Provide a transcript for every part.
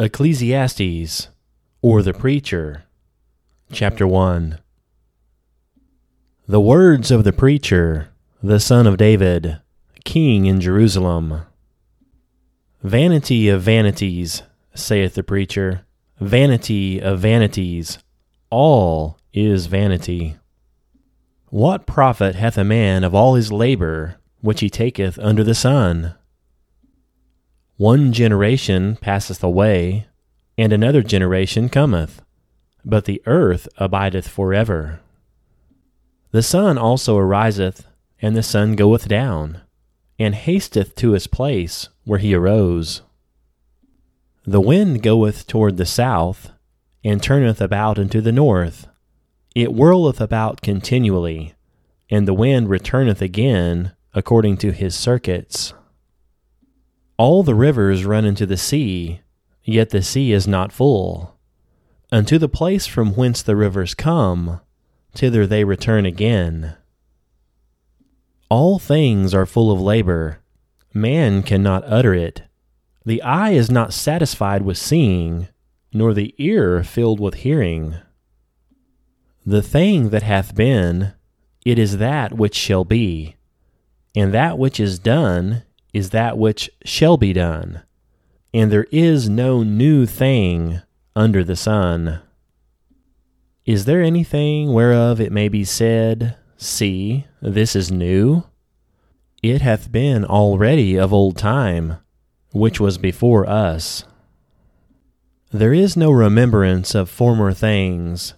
Ecclesiastes, or the Preacher, Chapter 1 The words of the preacher, the son of David, king in Jerusalem. Vanity of vanities, saith the preacher, vanity of vanities, all is vanity. What profit hath a man of all his labor which he taketh under the sun? One generation passeth away, and another generation cometh, but the earth abideth for forever. The sun also ariseth, and the sun goeth down, and hasteth to his place where he arose. The wind goeth toward the south, and turneth about into the north. It whirleth about continually, and the wind returneth again according to his circuits. All the rivers run into the sea, yet the sea is not full. Unto the place from whence the rivers come, thither they return again. All things are full of labor. Man cannot utter it. The eye is not satisfied with seeing, nor the ear filled with hearing. The thing that hath been, it is that which shall be, and that which is done is that which shall be done, and there is no new thing under the sun. Is there anything whereof it may be said, See, this is new? It hath been already of old time, which was before us. There is no remembrance of former things,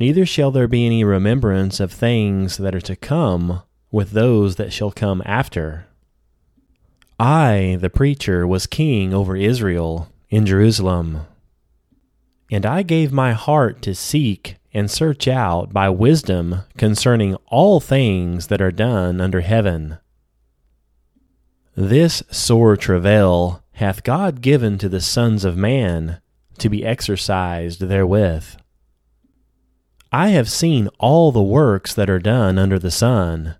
neither shall there be any remembrance of things that are to come with those that shall come after. I, the preacher, was king over Israel in Jerusalem. And I gave my heart to seek and search out by wisdom concerning all things that are done under heaven. This sore travail hath God given to the sons of man to be exercised therewith. I have seen all the works that are done under the sun,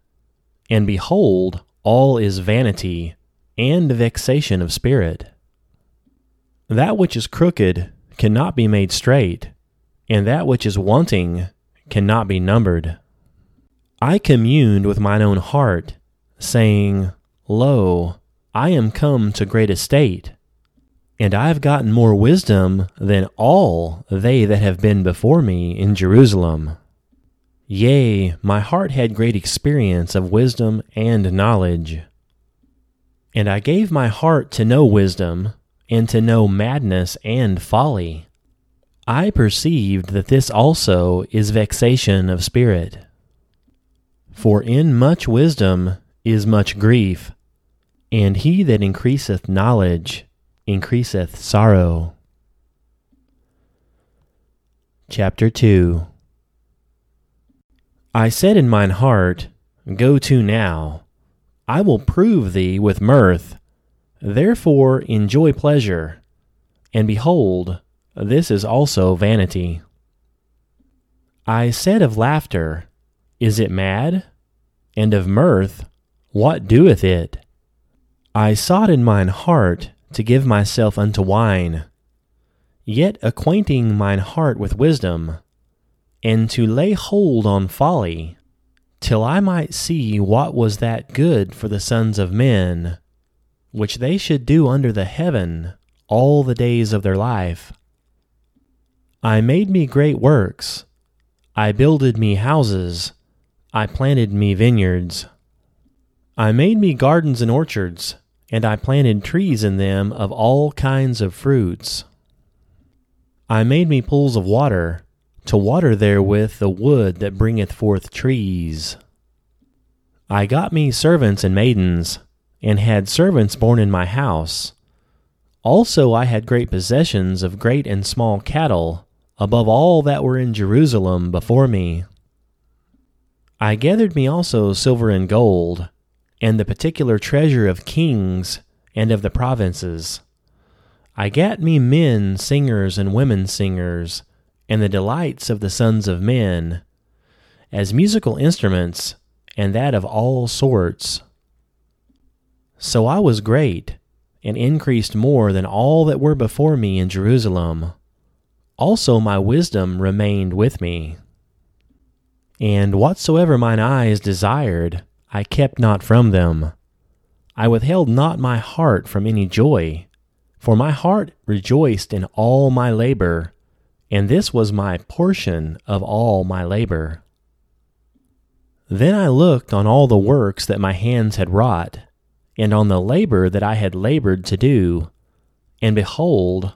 and behold, all is vanity and vexation of spirit. That which is crooked cannot be made straight, and that which is wanting cannot be numbered. I communed with mine own heart, saying, Lo, I am come to great estate, and I have gotten more wisdom than all they that have been before me in Jerusalem. Yea, my heart had great experience of wisdom and knowledge. And I gave my heart to know wisdom, and to know madness and folly. I perceived that this also is vexation of spirit. For in much wisdom is much grief, and he that increaseth knowledge increaseth sorrow. Chapter 2 I said in mine heart, Go to now I will prove thee with mirth. Therefore enjoy pleasure. And behold, this is also vanity. I said of laughter, Is it mad? And of mirth, What doeth it? I sought in mine heart to give myself unto wine, yet acquainting mine heart with wisdom, and to lay hold on folly till I might see what was that good for the sons of men, which they should do under the heaven all the days of their life. I made me great works, I builded me houses, I planted me vineyards. I made me gardens and orchards, and I planted trees in them of all kinds of fruits. I made me pools of water, to water therewith the wood that bringeth forth trees. I got me servants and maidens, and had servants born in my house. Also I had great possessions of great and small cattle, above all that were in Jerusalem before me. I gathered me also silver and gold, and the particular treasure of kings and of the provinces. I gat me men singers and women singers, and the delights of the sons of men, as musical instruments, and that of all sorts. So I was great, and increased more than all that were before me in Jerusalem. Also my wisdom remained with me. And whatsoever mine eyes desired, I kept not from them. I withheld not my heart from any joy, for my heart rejoiced in all my labor, and this was my portion of all my labor. Then I looked on all the works that my hands had wrought, and on the labor that I had labored to do, and behold,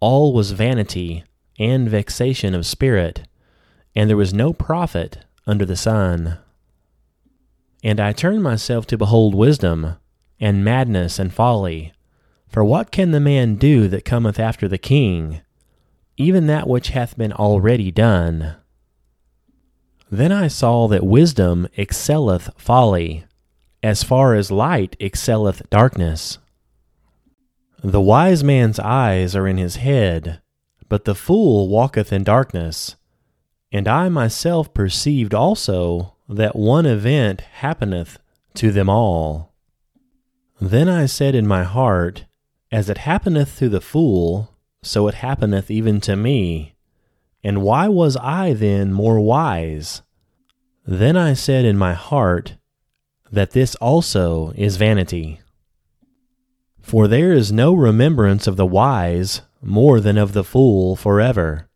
all was vanity and vexation of spirit, and there was no profit under the sun. And I turned myself to behold wisdom, and madness and folly. For what can the man do that cometh after the king? Even that which hath been already done. Then I saw that wisdom excelleth folly, as far as light excelleth darkness. The wise man's eyes are in his head, but the fool walketh in darkness. And I myself perceived also that one event happeneth to them all. Then I said in my heart, As it happeneth to the fool, so it happeneth even to me. And why was I then more wise? Then I said in my heart, That this also is vanity. For there is no remembrance of the wise more than of the fool forever.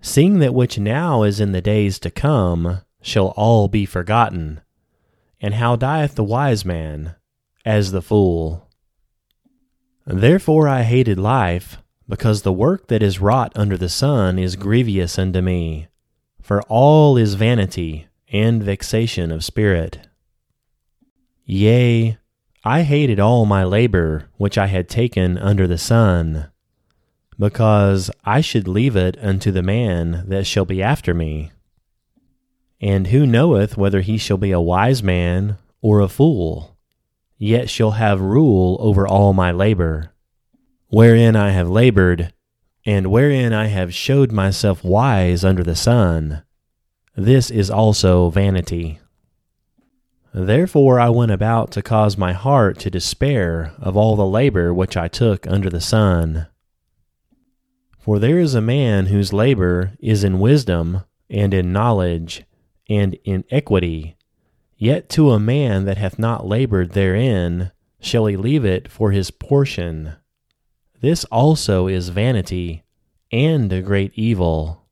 Seeing that which now is in the days to come shall all be forgotten. And how dieth the wise man? As the fool. Therefore I hated life, because the work that is wrought under the sun is grievous unto me, for all is vanity and vexation of spirit. Yea, I hated all my labor which I had taken under the sun because I should leave it unto the man that shall be after me. And who knoweth whether he shall be a wise man or a fool? Yet shall have rule over all my labor, wherein I have labored, and wherein I have showed myself wise under the sun. This is also vanity. Therefore I went about to cause my heart to despair of all the labor which I took under the sun. For there is a man whose labor is in wisdom, and in knowledge, and in equity. Yet to a man that hath not labored therein shall he leave it for his portion. This also is vanity, and a great evil.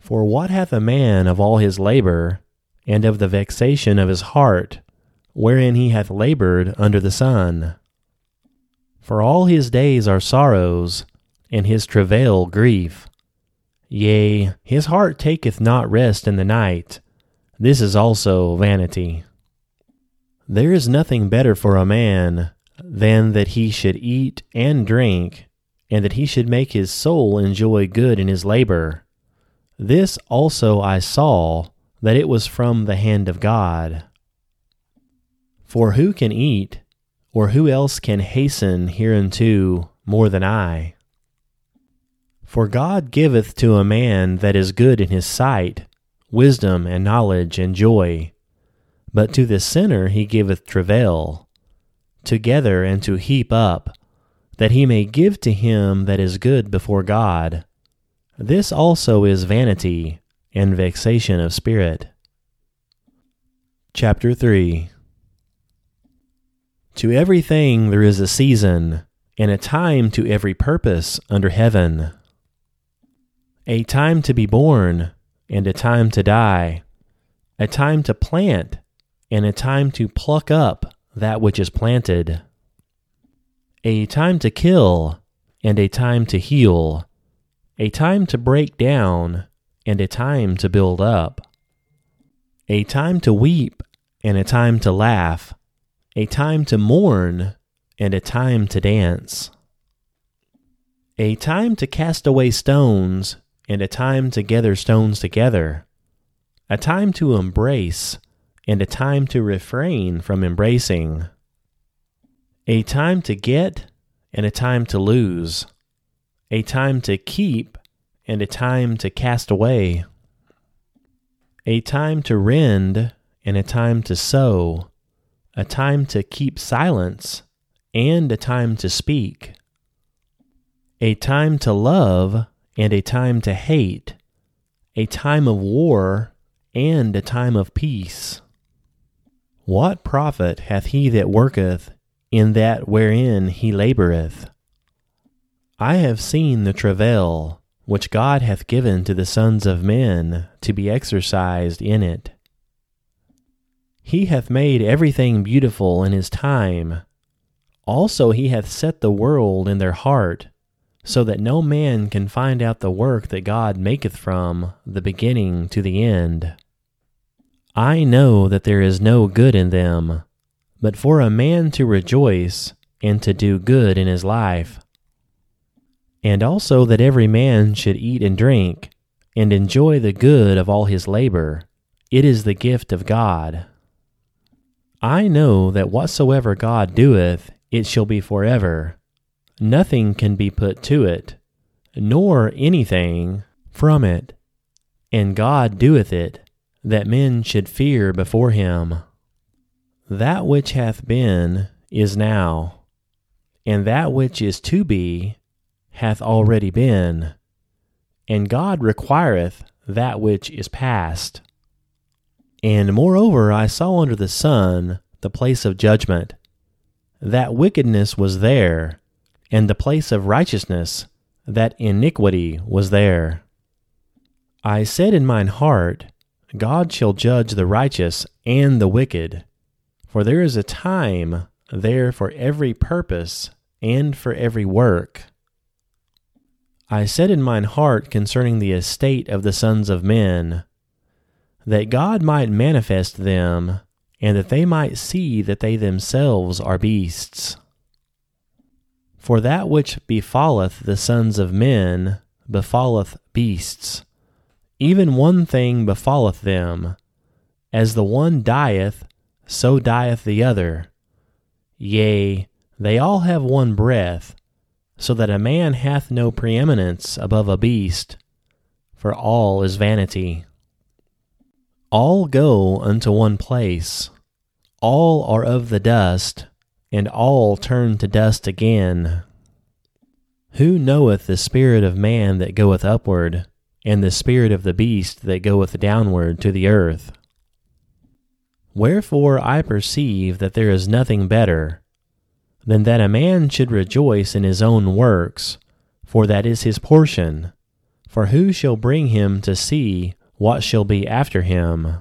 For what hath a man of all his labor, and of the vexation of his heart, wherein he hath labored under the sun? For all his days are sorrows, and his travail grief. Yea, his heart taketh not rest in the night. This is also vanity. There is nothing better for a man than that he should eat and drink, and that he should make his soul enjoy good in his labor. This also I saw, that it was from the hand of God. For who can eat, or who else can hasten hereunto more than I? For God giveth to a man that is good in his sight wisdom and knowledge and joy. But to the sinner he giveth travail, together and to heap up, that he may give to him that is good before God. This also is vanity and vexation of spirit. Chapter 3 To everything there is a season, and a time to every purpose under heaven a time to be born and a time to die, a time to plant and a time to pluck up that which is planted, a time to kill and a time to heal, a time to break down and a time to build up, a time to weep and a time to laugh, a time to mourn and a time to dance, a time to cast away stones and a time to gather stones together, a time to embrace, and a time to refrain from embracing, a time to get, and a time to lose, a time to keep, and a time to cast away, a time to rend, and a time to sow, a time to keep silence, and a time to speak, a time to love and a time to hate, a time of war and a time of peace. What profit hath he that worketh in that wherein he laboureth? I have seen the travail which God hath given to the sons of men to be exercised in it. He hath made everything beautiful in his time. Also he hath set the world in their heart, so that no man can find out the work that God maketh from the beginning to the end. I know that there is no good in them, but for a man to rejoice and to do good in his life. And also that every man should eat and drink, and enjoy the good of all his labor. It is the gift of God. I know that whatsoever God doeth, it shall be forever. Nothing can be put to it, nor anything from it. And God doeth it, that men should fear before him. That which hath been is now, and that which is to be hath already been, and God requireth that which is past. And moreover, I saw under the sun the place of judgment. That wickedness was there, and the place of righteousness, that iniquity was there. I said in mine heart, God shall judge the righteous and the wicked, for there is a time there for every purpose and for every work. I said in mine heart concerning the estate of the sons of men, that God might manifest them, and that they might see that they themselves are beasts. For that which befalleth the sons of men befalleth beasts. Even one thing befalleth them. As the one dieth, so dieth the other. Yea, they all have one breath, so that a man hath no preeminence above a beast, for all is vanity. All go unto one place, all are of the dust, and all turn to dust again. Who knoweth the spirit of man that goeth upward, and the spirit of the beast that goeth downward to the earth? Wherefore I perceive that there is nothing better than that a man should rejoice in his own works, for that is his portion. For who shall bring him to see what shall be after him?